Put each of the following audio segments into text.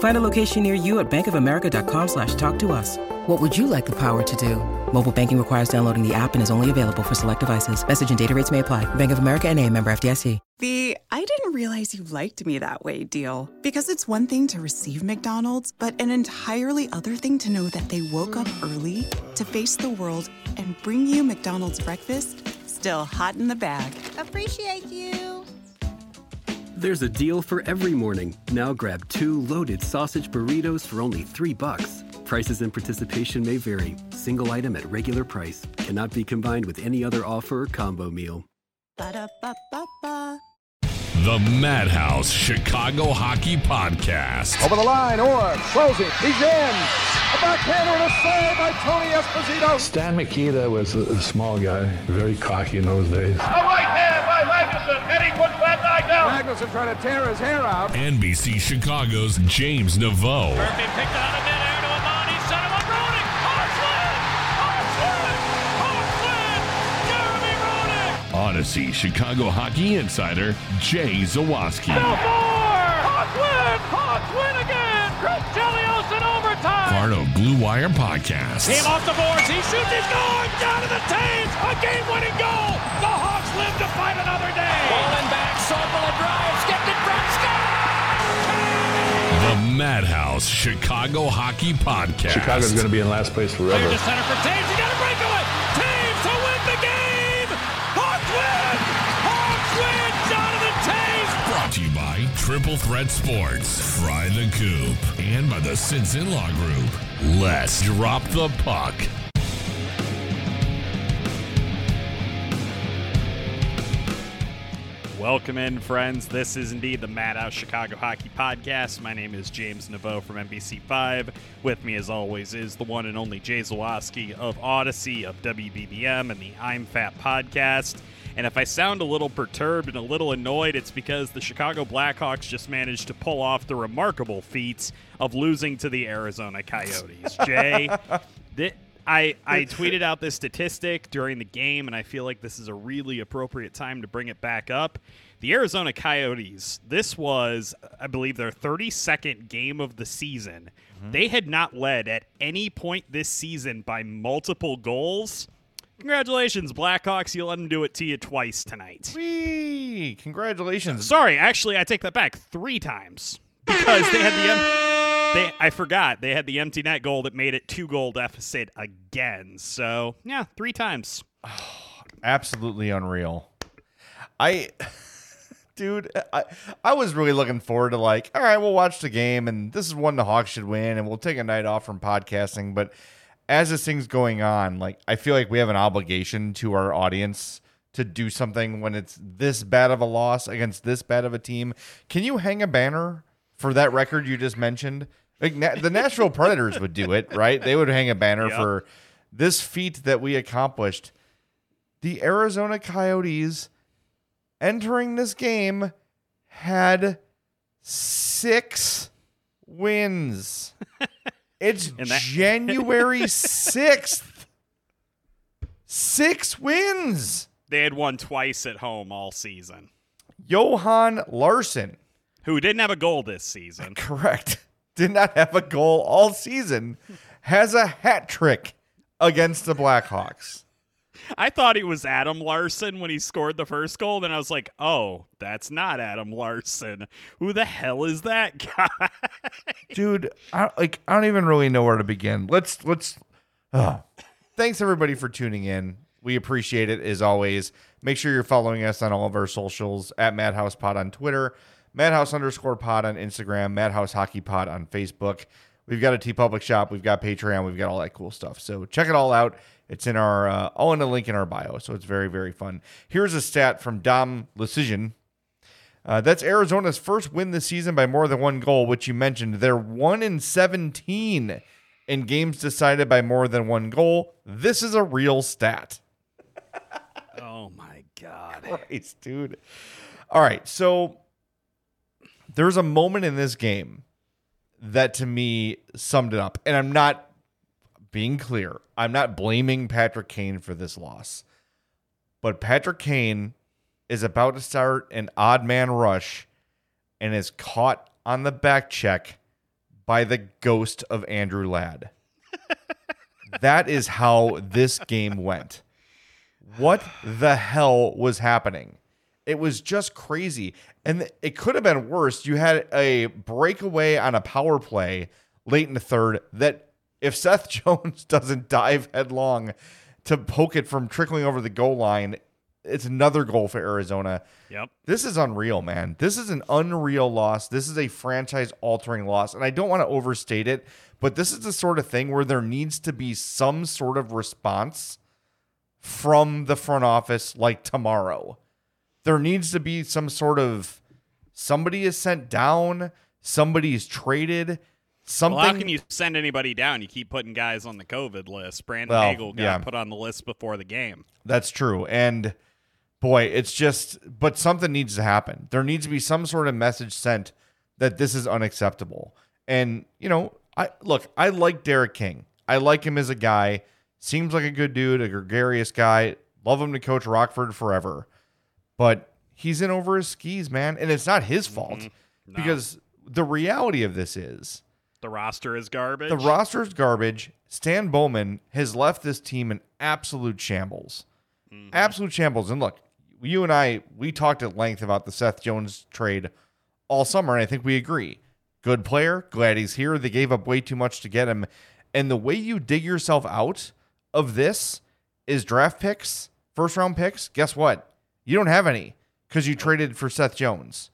Find a location near you at bankofamerica.com slash talk to us. What would you like the power to do? Mobile banking requires downloading the app and is only available for select devices. Message and data rates may apply. Bank of America and a member FDIC. The I didn't realize you liked me that way deal. Because it's one thing to receive McDonald's, but an entirely other thing to know that they woke up early to face the world and bring you McDonald's breakfast still hot in the bag. Appreciate you. There's a deal for every morning. Now grab two loaded sausage burritos for only three bucks. Prices and participation may vary. Single item at regular price cannot be combined with any other offer or combo meal. Ba-da-ba-ba-ba. The Madhouse Chicago Hockey Podcast. Over the line, or closing. He's in. A backhander and a save by Tony Esposito. Stan Mikita was a, a small guy, very cocky in those days. A right hand by Magnuson, and he puts that guy down. Magnuson trying to tear his hair out. NBC Chicago's James Naveau. Murphy picked out of midair to Amonte, set him up, Roenick. Hartland! Hartland! Hartland! Jeremy Roenick! Odyssey Chicago Hockey Insider Jay Zawaski. Belfort! Hawks win! Hawks win again! Chris Chelios in overtime! Part of Blue Wire Podcast. Team off the boards, he shoots, he's gone! Down to the Toews! A game-winning goal! The Hawks live to fight another day! Falling back, Sorpel drives, gets it from Scott! The Madhouse Chicago Hockey Podcast. Chicago's going to be in last place Clear forever. to center for Toews, he got a breakaway! Toews to win the game! Hawks win! Hawks win! Jonathan Toews! Brought to you by Triple Threat Sports, Fry the Coop, and by the Simpson Law Group. Let's drop the puck. Welcome in, friends. This is indeed the Madhouse Chicago Hockey Podcast. My name is James Naveau from NBC5. With me, as always, is the one and only Jay Zawaski of Odyssey, of WBBM, and the I'm Fat podcast. And if I sound a little perturbed and a little annoyed, it's because the Chicago Blackhawks just managed to pull off the remarkable feat of losing to the Arizona Coyotes. Jay, I, I tweeted out this statistic during the game, and I feel like this is a really appropriate time to bring it back up. The Arizona Coyotes, this was, I believe, their 32nd game of the season. Mm-hmm. They had not led at any point this season by multiple goals. Congratulations, Blackhawks. You let them do it to you twice tonight. Whee! Congratulations. Sorry, actually, I take that back. Three times. Because they had the. Em- they, I forgot. They had the empty net goal that made it two goal deficit again. So, yeah, three times. Absolutely unreal. I, dude, I, I was really looking forward to like, all right, we'll watch the game, and this is one the Hawks should win, and we'll take a night off from podcasting. But as this thing's going on, like, I feel like we have an obligation to our audience to do something when it's this bad of a loss against this bad of a team. Can you hang a banner for that record you just mentioned? Like na- the Nashville Predators would do it, right? They would hang a banner Yep. for this feat that we accomplished. The Arizona Coyotes entering this game had six wins. It's that- January 6th. Six wins. They had won twice at home all season. Johan Larsson, Who didn't have a goal this season. correct, did not have a goal all season, has a hat trick against the Blackhawks. I thought it was Adam Larsson when he scored the first goal. Then I was like, oh, that's not Adam Larsson. Who the hell is that guy? dude I, like i don't even really know where to begin let's let's thanks everybody for tuning in We appreciate it as always. Make sure you're following us on all of our socials at Madhouse Pod on Twitter, Madhouse underscore pod on Instagram, Madhouse Hockey Pod on Facebook. We've got a TeePublic shop, we've got Patreon, we've got all that cool stuff. So check it all out. It's in our uh, all in a link in our bio, so it's very very fun. Here's a stat from Dom Luszczyszyn. Uh, that's Arizona's first win this season by more than one goal, which you mentioned. They're one in seventeen in games decided by more than one goal. This is a real stat. oh my god, Christ, dude! All right, so there's a moment in this game that to me summed it up, and I'm not being clear, I'm not blaming Patrick Kane for this loss. But Patrick Kane is about to start an odd man rush and is caught on the back check by the ghost of Andrew Ladd. that is how this game went. What the hell was happening? It was just crazy. And it could have been worse. You had a breakaway on a power play late in the third that if Seth Jones doesn't dive headlong to poke it from trickling over the goal line, it's another goal for Arizona. Yep. This is unreal, man. This is an unreal loss. This is a franchise altering loss. And I don't want to overstate it, but this is the sort of thing where there needs to be some sort of response from the front office like tomorrow. There needs to be some sort of somebody is sent down, somebody is traded something. Well, how can you send anybody down? You keep putting guys on the COVID list. Brandon well, Hagel got yeah. put on the list before the game. That's true. And boy, it's just, but something needs to happen. There needs to be some sort of message sent that this is unacceptable. And, you know, I look, I like Derek King. I like him as a guy. Seems like a good dude, a gregarious guy. Love him to coach Rockford forever. But he's in over his skis, man. And it's not his fault mm-hmm. no. because the reality of this is the roster is garbage. The roster is garbage. Stan Bowman has left this team in absolute shambles. Mm-hmm. Absolute shambles. And look, you and I, we talked at length about the Seth Jones trade all summer, and I think we agree. Good player. Glad he's here. They gave up way too much to get him. And the way you dig yourself out of this is draft picks, first round picks. Guess what? You don't have any because you traded for Seth Jones.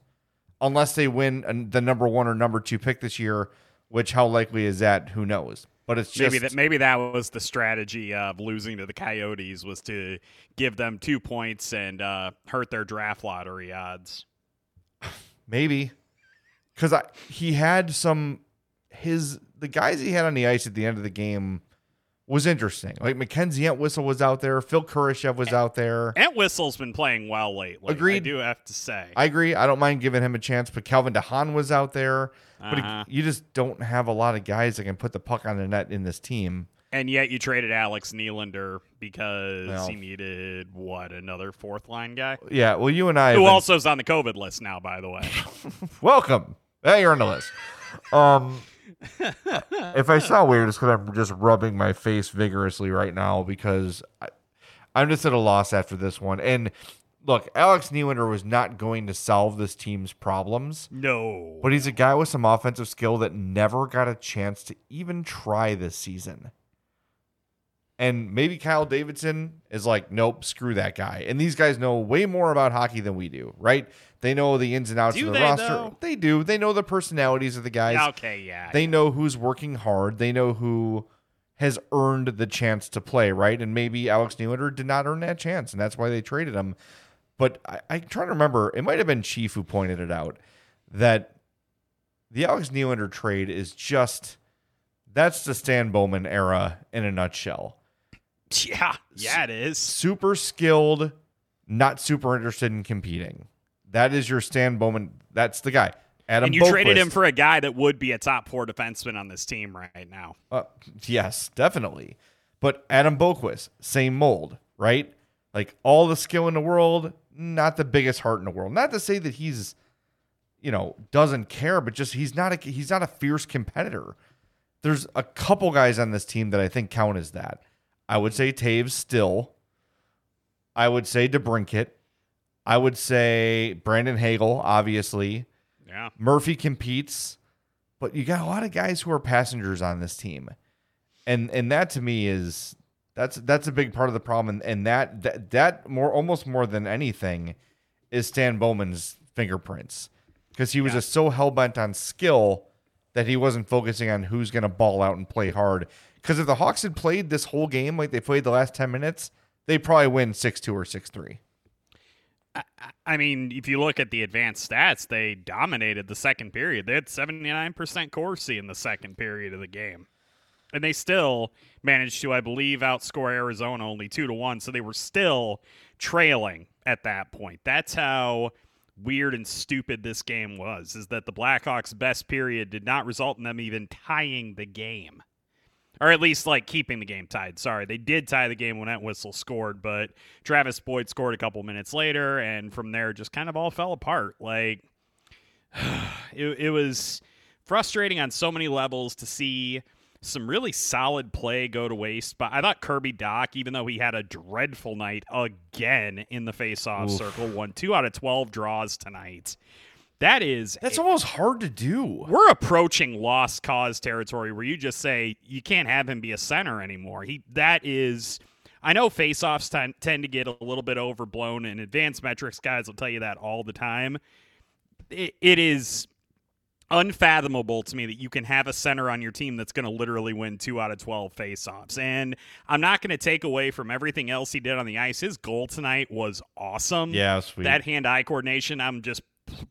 Unless they win the number one or number two pick this year, which how likely is that? Who knows? But it's just maybe that maybe that was the strategy of losing to the Coyotes was to give them two points and uh, hurt their draft lottery odds. Maybe because he had some his the guys he had on the ice at the end of the game was interesting. Like Mackenzie Entwistle was out there, Phil Kurashev was out there. Entwistle's been playing well lately. Agreed. I do have to say. I agree. I don't mind giving him a chance, but Calvin de Haan was out there. But uh-huh. you just don't have a lot of guys that can put the puck on the net in this team. And yet you traded Alex Nylander because well, he needed what another fourth line guy. Yeah, well, you and I, who also is on the COVID list now, by the way. Welcome. Hey, you're on the list. Um, if I sound weird, it's because I'm just rubbing my face vigorously right now because I, I'm just at a loss after this one. And look, Alex Nylander was not going to solve this team's problems. No. But he's a guy with some offensive skill that never got a chance to even try this season. And maybe Kyle Davidson is like, nope, screw that guy. And these guys know way more about hockey than we do, right? They know the ins and outs do of the roster. Though? They do. They know the personalities of the guys. Okay, yeah. They know who's working hard. They know who has earned the chance to play, right? And maybe Alex Nylander did not earn that chance, and that's why they traded him. But I, I try to remember, it might have been Chief who pointed it out that the Alex Nylander trade is just that's the Stan Bowman era in a nutshell. Yeah, yeah, it is. Super skilled, not super interested in competing. That is your Stan Bowman. That's the guy. Adam and you Boqvist. traded him for a guy that would be a top four defenseman on this team right now. Uh, yes, definitely. But Adam Boqvist, same mold, right? Like all the skill in the world, not the biggest heart in the world. Not to say that he's, you know, doesn't care, but just he's not a he's not a fierce competitor. There's a couple guys on this team that I think count as that. I would say Toews still. I would say DeBrincat. I would say Brandon Hagel, obviously. Yeah. Murphy competes, but you got a lot of guys who are passengers on this team. And and that to me is That's that's a big part of the problem, and, and that, that that more almost more than anything is Stan Bowman's fingerprints because he was Yeah. just so hell bent on skill that he wasn't focusing on who's going to ball out and play hard. Because if the Hawks had played this whole game like they played the last ten minutes, they probably win six two or six three. I mean, if you look at the advanced stats, they dominated the second period. They had 79% Corsi in the second period of the game. And they still managed to, I believe, outscore Arizona only two to one. So they were still trailing at that point. That's how weird and stupid this game was, is that the Blackhawks' best period did not result in them even tying the game or at least like keeping the game tied. Sorry, they did tie the game when that whistle scored, but Travis Boyd scored a couple minutes later, and from there just kind of all fell apart. Like it, it was frustrating on so many levels to see some really solid play go to waste. But I thought Kirby Dach, even though he had a dreadful night again in the face-off Oof. circle, won two out of twelve draws tonight. That is That's almost hard to do. we're approaching lost cause territory where you just say you can't have him be a center anymore. He that is I know faceoffs t- tend to get a little bit overblown and advanced metrics guys will tell you that all the time. It, it is unfathomable to me that you can have a center on your team that's going to literally win 2 out of 12 faceoffs. And I'm not going to take away from everything else he did on the ice. His goal tonight was awesome Yeah, sweet. that hand-eye coordination i'm just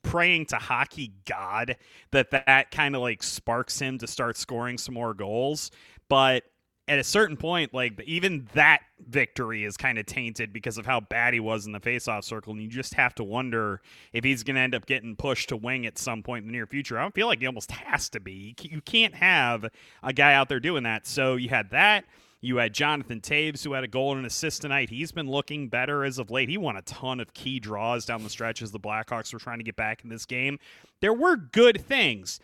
praying to hockey god that that kind of like sparks him to start scoring some more goals but at a certain point like even that victory is kind of tainted because of how bad he was in the faceoff circle and you just have to wonder if he's going to end up getting pushed to wing at some point in the near future i don't feel like he almost has to be You can't have a guy out there doing that so you had that you had Jonathan Toews, who had a goal and an assist tonight. He's been looking better as of late. He won a ton of key draws down the stretch as the Blackhawks were trying to get back in this game. There were good things.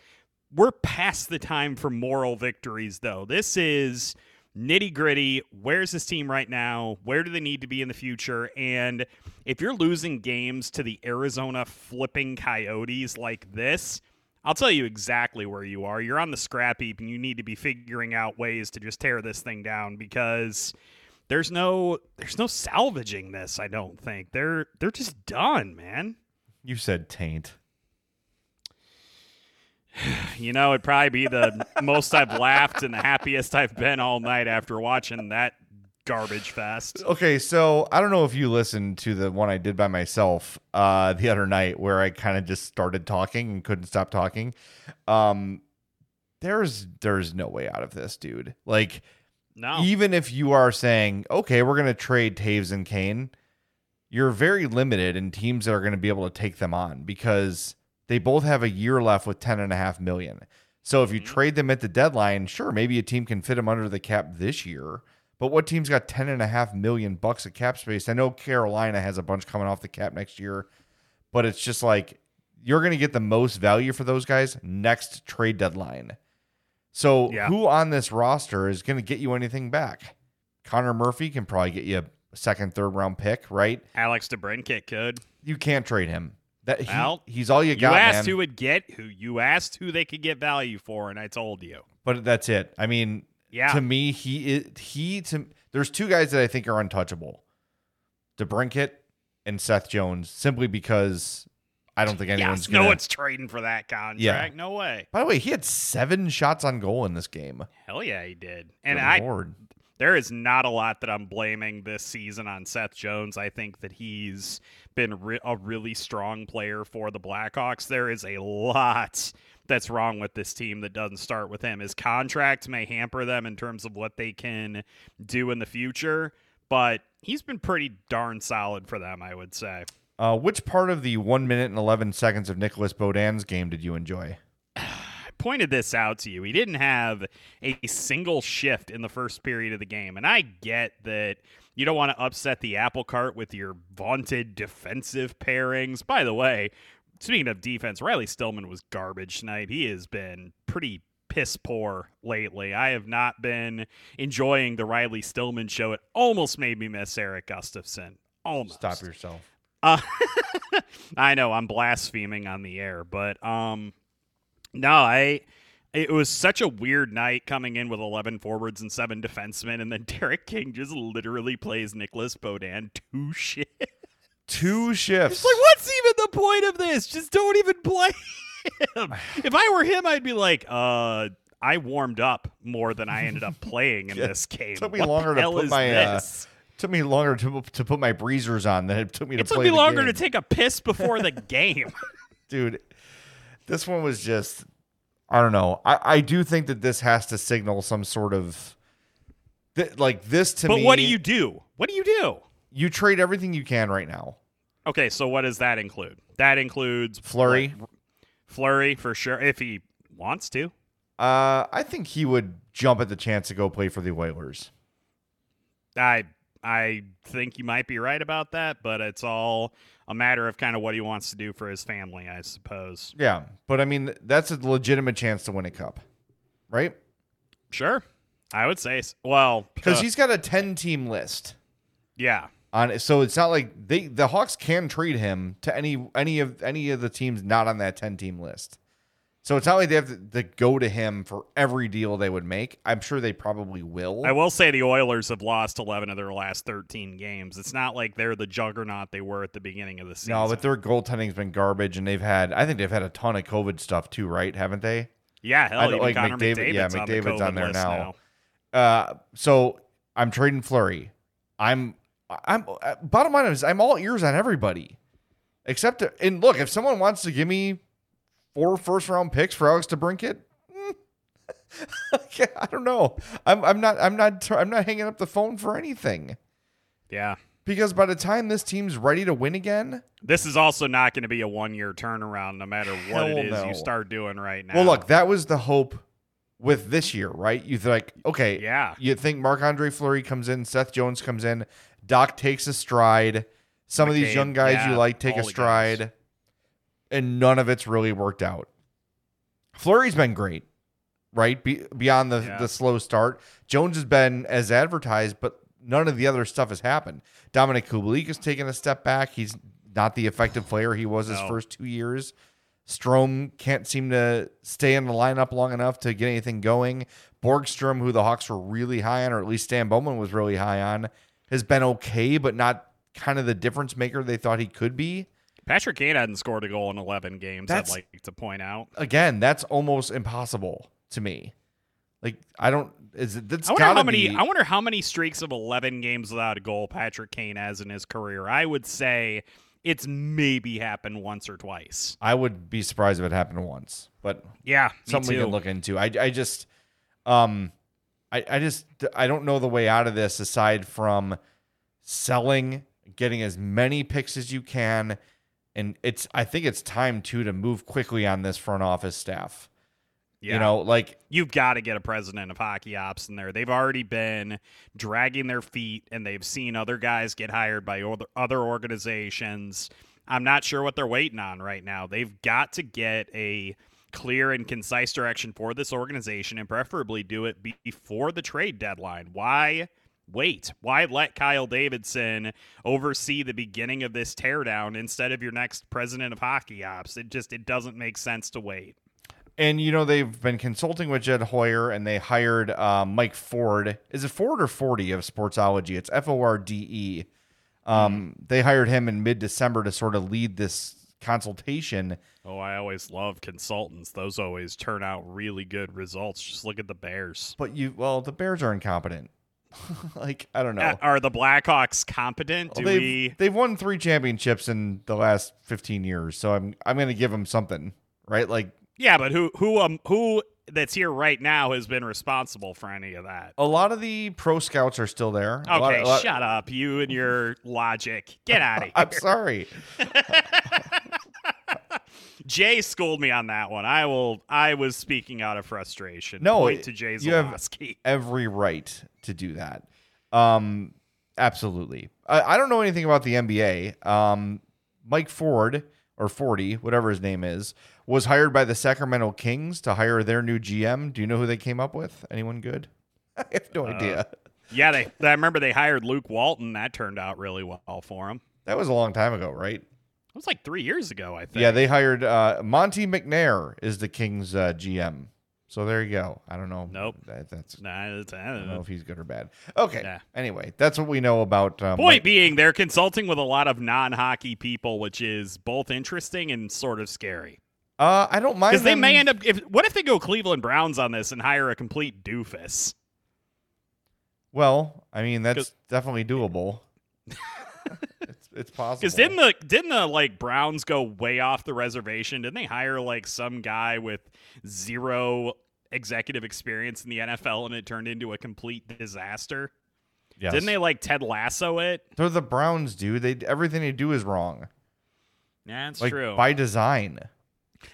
We're past the time for moral victories, though. This is nitty gritty. Where's this team right now? Where do they need to be in the future? And if you're losing games to the Arizona flipping Coyotes like this, I'll tell you exactly where you are. You're on the scrap heap and you need to be figuring out ways to just tear this thing down because there's no there's no salvaging this, I don't think. They're they're just done, man. You said taint. You know, it'd probably be the most I've laughed and the happiest I've been all night after watching that garbage fest. Okay, so I don't know if you listened to the one I did by myself uh, the other night where I kind of just started talking and couldn't stop talking. Um, there's there's no way out of this, dude. Like, No. even if you are saying, okay, we're gonna trade Toews and Kane, you're very limited in teams that are gonna be able to take them on because they both have a year left with ten and a half million. So if you mm-hmm. trade them at the deadline, sure, maybe a team can fit them under the cap this year. But what team's got ten and a half million bucks of cap space? I know Carolina has a bunch coming off the cap next year, but it's just like you're going to get the most value for those guys next trade deadline. So Yeah. who on this roster is going to get you anything back? Connor Murphy can probably get you a second, third round pick, right? Alex DeBrincat could. You can't trade him. That he- Well, he's all you got. You asked man. who would get who. You asked who they could get value for, and I told you. But that's it. I mean, Yeah. to me, he is he to there's two guys that I think are untouchable. DeBrincat and Seth Jones, simply because I don't think anyone's yes, gonna no one's trading for that contract. Yeah. No way. By the way, he had seven shots on goal in this game. Hell yeah, he did. And Good I Lord. There is not a lot that I'm blaming this season on Seth Jones. I think that he's been re- a really strong player for the Blackhawks. There is a lot that's wrong with this team that doesn't start with him. His contract may hamper them in terms of what they can do in the future, but he's been pretty darn solid for them, I would say. Uh, which part of the one minute and eleven seconds of Nicolas Beaudin's game did you enjoy? Pointed this out to you. He didn't have a single shift in the first period of the game. And I get that you don't want to upset the apple cart with your vaunted defensive pairings. By the way, speaking of defense, Riley Stillman was garbage tonight. He has been pretty piss poor lately. I have not been enjoying the Riley Stillman show. It almost made me miss Erik Gustafsson. Almost. Stop yourself. Uh, I know I'm blaspheming on the air, but um, no, I it was such a weird night coming in with 11 forwards and seven defensemen, and then Derek King just literally plays Nicolas Beaudin two shifts. Two shifts. It's like, what's even the point of this? Just don't even play him. if I were him, I'd be like, uh, I warmed up more than I ended up playing in Yeah, this game. took me What longer to put my uh, took me longer to to put my breezers on than it took me to it took me longer game. to take a piss before the game. dude. This one was just I don't know. I I do think that this has to signal some sort of th- like this to but me. what do you do? What do you do? You trade everything you can right now. Okay, so what does that include? That includes Fleury? Fleury for sure, if he wants to. Uh, I think he would jump at the chance to go play for the Oilers. I I think you might be right about that, but it's all a matter of kind of what he wants to do for his family, I suppose. Yeah, but I mean that's a legitimate chance to win a cup, right? Sure, I would say. s- Well, Because uh, he's got a ten-team list yeah, on, so it's not like they the Hawks can trade him to any any of any of the teams not on that ten-team list. So it's not like they have to, to go to him for every deal they would make. I'm sure they probably will. I will say the Oilers have lost 11 of their last 13 games. It's not like they're the juggernaut they were at the beginning of the season. no, but their goaltending's been garbage, and they've had I think they've had a ton of COVID stuff too, right? Haven't they? yeah, hell, I even like Connor McDavid- McDavid's yeah, on, the McDavid's on there list now. Uh, so I'm trading Fleury. I'm I'm uh, bottom line is I'm all ears on everybody, except to, and look if someone wants to give me four first round picks for Alex DeBrincat. mm, okay, I don't know. I'm I'm not I'm not I'm not hanging up the phone for anything Yeah. because by the time this team's ready to win again, This is also not going to be a one year turnaround no matter what it is no. you start doing right now. Well, look, that was the hope with this year, right? You like, okay, Yeah. You think Marc Andre Fleury comes in, Seth Jones comes in, Dach takes a stride. Some of these young guys you like take a stride, guys. And none of it's really worked out. Fleury's been great, right? Be, beyond the Yeah. the slow start, Jones has been as advertised, but none of the other stuff has happened. Dominik Kubalik has taken a step back. He's not the effective player he was his No. first two years. Strome can't seem to stay in the lineup long enough to get anything going. Borgstrom, who the Hawks were really high on, or at least Stan Bowman was really high on, has been okay, but not kind of the difference maker they thought he could be. Patrick Kane hadn't scored a goal in 11 games, That's- I'd like to point out. Again, that's almost impossible to me. Like I don't. Is it? That's I wonder how many. be- I wonder how many streaks of 11 games without a goal Patrick Kane has in his career. I would say it's maybe happened once or twice. I would be surprised if it happened once, but Yeah, me something we can look into. I, I just, um, I, I just, I don't know the way out of this aside from selling, getting as many picks as you can, and it's. I think it's time too to move quickly on this front office staff. Yeah. You know, like You've got to get a president of hockey ops in there. They've already been dragging their feet and they've seen other guys get hired by other- other organizations. I'm not sure what they're waiting on right now. They've got to get a clear and concise direction for this organization and preferably do it before the trade deadline. Why wait? Why let Kyle Davidson oversee the beginning of this teardown instead of your next president of hockey ops? It just it doesn't make sense to wait. And you know they've been consulting with Jed Hoyer, and they hired uh, Mike Ford. Is it Ford or Forty of Sportsology? It's F O R D E. Um, They hired him in mid December to sort of lead this consultation. Oh, I always love consultants. Those always turn out really good results. Just look at the Bears. But you, well, the Bears are incompetent. like I don't know. Uh, Are the Blackhawks competent? Do they've, we? they've won three championships in the last fifteen years, so I'm I'm going to give them something, right? Like Yeah, but who who um who that's here right now has been responsible for any of that? a lot of the pro scouts are still there. A lot- Okay, lot- shut up, you and your logic. Get out of here. I'm sorry. Jay schooled me on that one. I will. I was speaking out of frustration. No, point to Jay you have every right to do that. Um, absolutely. I, I don't know anything about the NBA. Um, Mike Ford or Forty, whatever his name is, was hired by the Sacramento Kings to hire their new GM. Do you know who they came up with? Anyone good? I have no idea. Yeah, they. I remember they hired Luke Walton. That turned out really well for him. That was a long time ago, right? It was like three years ago, I think. Yeah, they hired uh, Monte McNair is the Kings uh, GM. So there you go. I don't know. Nope. That, that's Nah, it's, I don't know uh, if he's good or bad. Okay. Yeah. Anyway, that's what we know about. Um, Point Mike- being, they're consulting with a lot of non-hockey people, which is both interesting and sort of scary. Uh, I don't mind Because they may end up. If what if they go Cleveland Browns on this and hire a complete doofus? Well, I mean that's definitely doable. it's, possible. Because didn't the didn't the like Browns go way off the reservation? Didn't they hire like some guy with zero executive experience in the NFL and it turned into a complete disaster? Yes. Didn't they like Ted Lasso it? They're the Browns, dude. They everything they do is wrong. Yeah, that's like true. by design.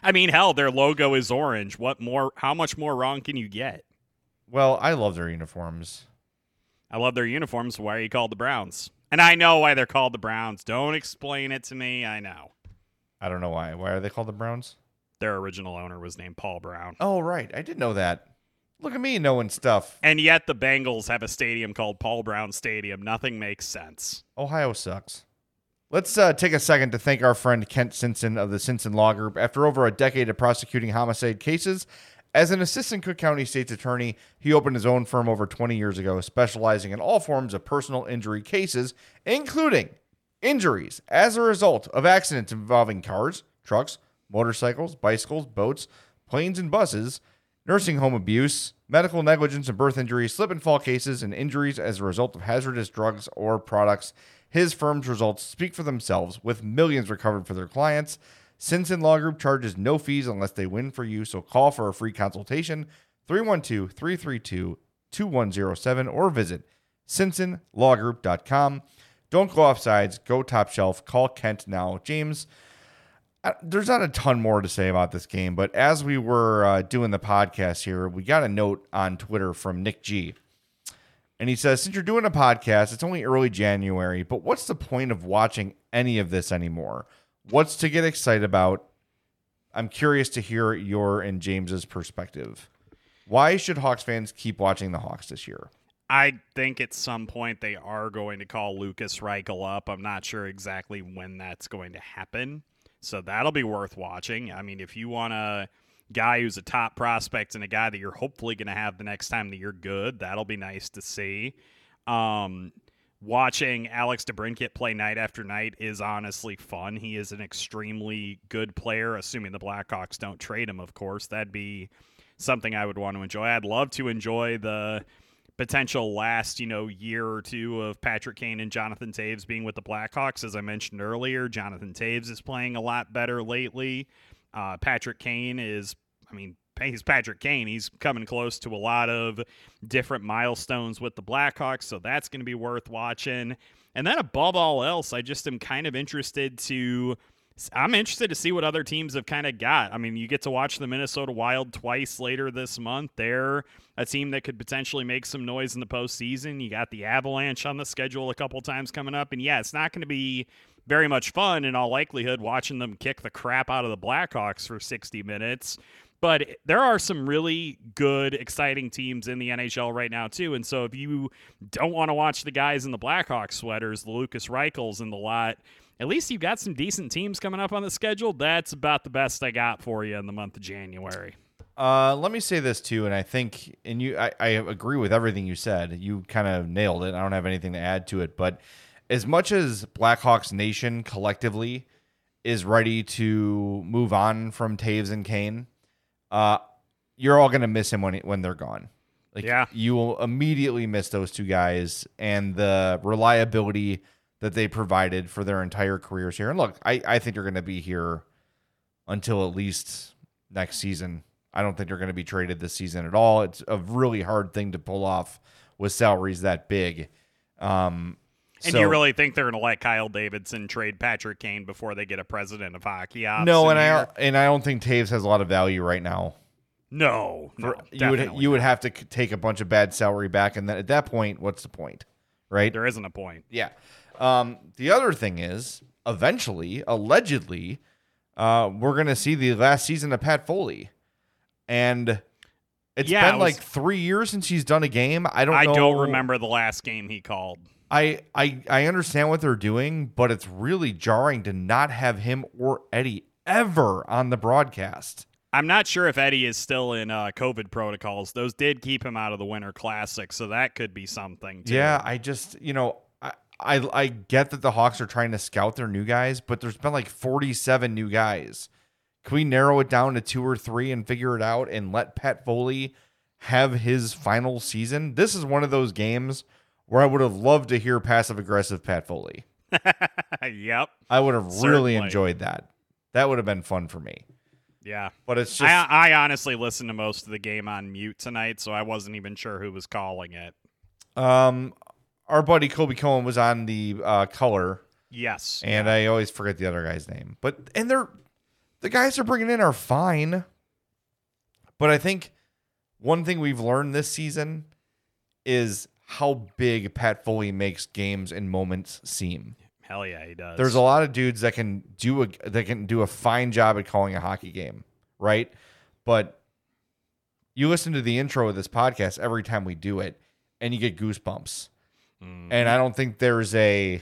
I mean, hell, their logo is orange. What more? How much more wrong can you get? Well, I love their uniforms. I love their uniforms. Why are you called the Browns? And I know why they're called the Browns. Don't explain it to me. I know. I don't know why. Why are they called the Browns? Their original owner was named Paul Brown. Oh, right. I did know that. Look at me knowing stuff. And yet the Bengals have a stadium called Paul Brown Stadium. Nothing makes sense. Ohio sucks. Let's uh, take a second to thank our friend Kent Simpson of the Simpson Law Group. After over a decade of prosecuting homicide cases, as an assistant Cook County State's attorney, he opened his own firm over 20 years ago, specializing in all forms of personal injury cases, including injuries as a result of accidents involving cars, trucks, motorcycles, bicycles, boats, planes, and buses, nursing home abuse, medical negligence and birth injuries, slip and fall cases, and injuries as a result of hazardous drugs or products. His firm's results speak for themselves, with millions recovered for their clients. Simpson Law Group charges no fees unless they win for you, so call for a free consultation 312 332 2107 or visit simpsonlawgroup.com. Don't go off sides, go top shelf, call Kent now. James, uh, there's not a ton more to say about this game, but as we were uh, doing the podcast here, we got a note on Twitter from Nick G. And he says, Since you're doing a podcast, it's only early January, but what's the point of watching any of this anymore? What's to get excited about? I'm curious to hear your and James's perspective. Why should Hawks fans keep watching the Hawks this year? I think at some point they are going to call Lukas Reichel up. I'm not sure exactly when that's going to happen. So that'll be worth watching. I mean, if you want a guy who's a top prospect and a guy that you're hopefully going to have the next time that you're good, that'll be nice to see. Um, watching Alex DeBrincat play night after night is honestly fun. He is an extremely good player, assuming the Blackhawks don't trade him, of course. That'd be something I would want to enjoy. I'd love to enjoy the potential last, you know, year or two of Patrick Kane and Jonathan Toews being with the Blackhawks. As I mentioned earlier, Jonathan Toews is playing a lot better lately. Uh, Patrick Kane is, I mean, he's Patrick Kane. He's coming close to a lot of different milestones with the Blackhawks, so that's going to be worth watching. And then above all else, I just am kind of interested to I'm interested to see what other teams have kind of got. I mean, you get to watch the Minnesota Wild twice later this month. They're a team that could potentially make some noise in the postseason. You got the Avalanche on the schedule a couple times coming up. And yeah, it's not going to be very much fun in all likelihood watching them kick the crap out of the Blackhawks for 60 minutes. But there are some really good, exciting teams in the NHL right now, too. And so if you don't want to watch the guys in the Blackhawks sweaters, the Lukas Reichels and the lot, at least you've got some decent teams coming up on the schedule. That's about the best I got for you in the month of January. Uh, let me say this too, and I think, and you, I, I agree with everything you said. You kind of nailed it. I don't have anything to add to it, but as much as Blackhawks Nation collectively is ready to move on from Toews and Kane, uh, you're all gonna miss him when when they're gone. Like, Yeah. you will immediately miss those two guys and the reliability that they provided for their entire careers here. And look, I, I think they're going to be here until at least next season. I don't think they're going to be traded this season at all. It's a really hard thing to pull off with salaries that big. Um, And so- you really think they're going to let Kyle Davidson trade Patrick Kane before they get a president of hockey no, and I and I don't think Toews has a lot of value right now. no, no, For- you would you would have to take a bunch of bad salary back, and then at that point, what's the point, right? There isn't a point. Yeah. Um, the other thing is, eventually, allegedly, uh, we're going to see the last season of Pat Foley, and it's Yeah, been it was- like three years since he's done a game. I don't. I know. don't remember the last game he called. I, I I understand what they're doing, but it's really jarring to not have him or Eddie ever on the broadcast. I'm not sure if Eddie is still in uh, COVID protocols. Those did keep him out of the Winter Classic, so that could be something. Too. Yeah, I just you know I, I I get that the Hawks are trying to scout their new guys, but there's been like 47 new guys. Can we narrow it down to two or three and figure it out and let Pat Foley have his final season? This is one of those games where I would have loved to hear passive aggressive Pat Foley. yep. I would have Certainly. really enjoyed that. That would have been fun for me. Yeah. But it's just I, I honestly listened to most of the game on mute tonight, so I wasn't even sure who was calling it. um our buddy Colby Cohen was on the uh, color Yes. and I always forget the other guy's name. But and they're the guys they're bringing in are fine. But I think one thing we've learned this season is how big Pat Foley makes games and moments seem. Hell yeah, he does. There's a lot of dudes that can do a that can do a fine job at calling a hockey game, right? But you listen to the intro of this podcast every time we do it, and you get goosebumps. Mm. And I don't think there's a,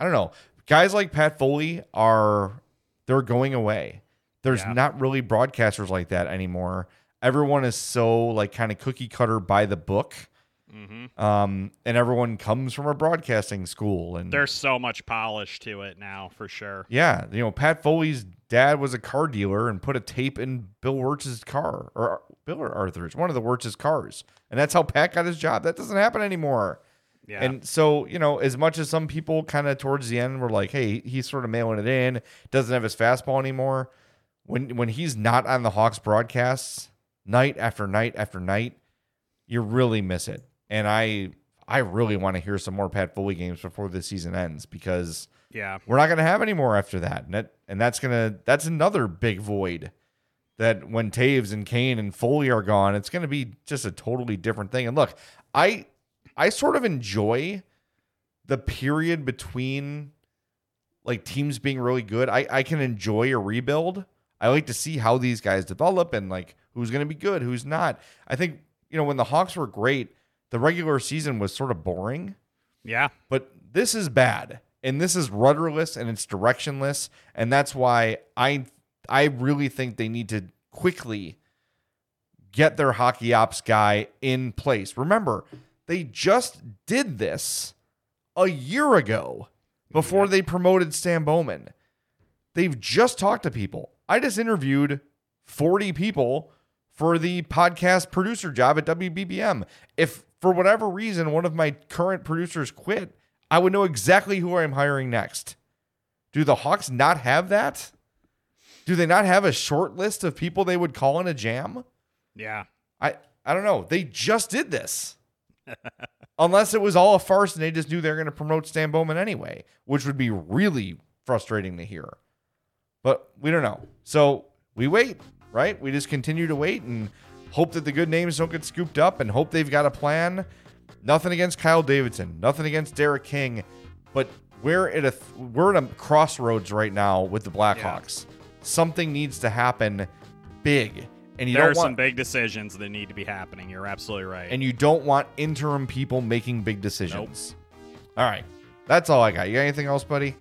I don't know, guys like Pat Foley are they're going away. There's Yeah. not really broadcasters like that anymore. Everyone is so like kind of cookie cutter by the book. Mhm. Um, and everyone comes from a broadcasting school, and There's so much polish to it now, for sure. yeah, you know, Pat Foley's dad was a car dealer and put a tape in Bill Wirtz's car or Bill or Arthur's, one of the Wirtz's cars. And that's how Pat got his job. That doesn't happen anymore. Yeah. And so, you know, as much as some people kind of towards the end were like, hey, he's sort of mailing it in, doesn't have his fastball anymore. When when he's not on the Hawks broadcasts night after night after night, you really miss it. And I I really want to hear some more Pat Foley games before the season ends because Yeah. we're not going to have any more after that. And, that, and that's going to, that's another big void that when Toews and Kane and Foley are gone, it's going to be just a totally different thing. And look, I, I sort of enjoy the period between like teams being really good. I, I can enjoy a rebuild. I like to see how these guys develop and like who's going to be good, who's not. I think, you know, when the Hawks were great, the regular season was sort of boring Yeah. but this is bad and this is rudderless and it's directionless and that's why i i really think they need to quickly get their hockey ops guy in place remember they just did this a year ago before they promoted Stan Bowman. They've just talked to people. I just interviewed 40 people for the podcast producer job at WBBM. If for whatever reason one of my current producers quit, I would know exactly who I'm hiring next. Do the Hawks not have that? Do they not have a short list of people they would call in a jam? Yeah. I I don't know. They just did this. Unless it was all a farce and they just knew they were going to promote Stan Bowman anyway, which would be really frustrating to hear. But we don't know. So we wait, right? We just continue to wait and hope that the good names don't get scooped up and hope they've got a plan. Nothing against Kyle Davidson, nothing against Derek King, but we're at a we're at a crossroads right now with the Blackhawks. Something needs to happen big. And you there are want some big decisions that need to be happening. You're absolutely right. and you don't want interim people making big decisions. All right. That's all I got. You got anything else, buddy?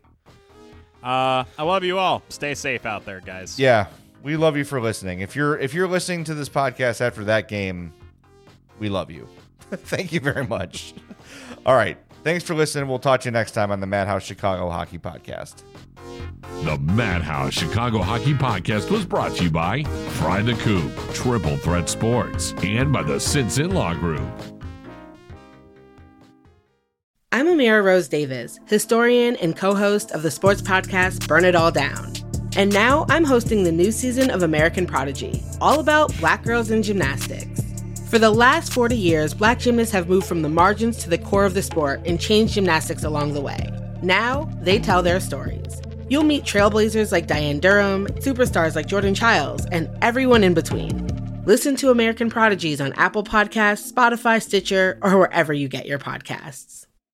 uh, I love you all. Stay safe out there, guys. Yeah. We love you for listening. If you're if you're listening to this podcast after that game, we love you. Thank you very much. All right. Thanks for listening. We'll talk to you next time on the Madhouse Chicago Hockey Podcast. The Madhouse Chicago Hockey Podcast was brought to you by Fry the Coop, Triple Threat Sports, and by the Simpson Law Group. I'm Amira Rose Davis, historian and co host of the sports podcast Burn It All Down. And now I'm hosting the new season of American Prodigy, all about black girls in gymnastics. For the last 40 years, black gymnasts have moved from the margins to the core of the sport and changed gymnastics along the way. Now, they tell their stories. You'll meet trailblazers like Diane Durham, superstars like Jordan Chiles, and everyone in between. Listen to American Prodigies on Apple Podcasts, Spotify, Stitcher, or wherever you get your podcasts.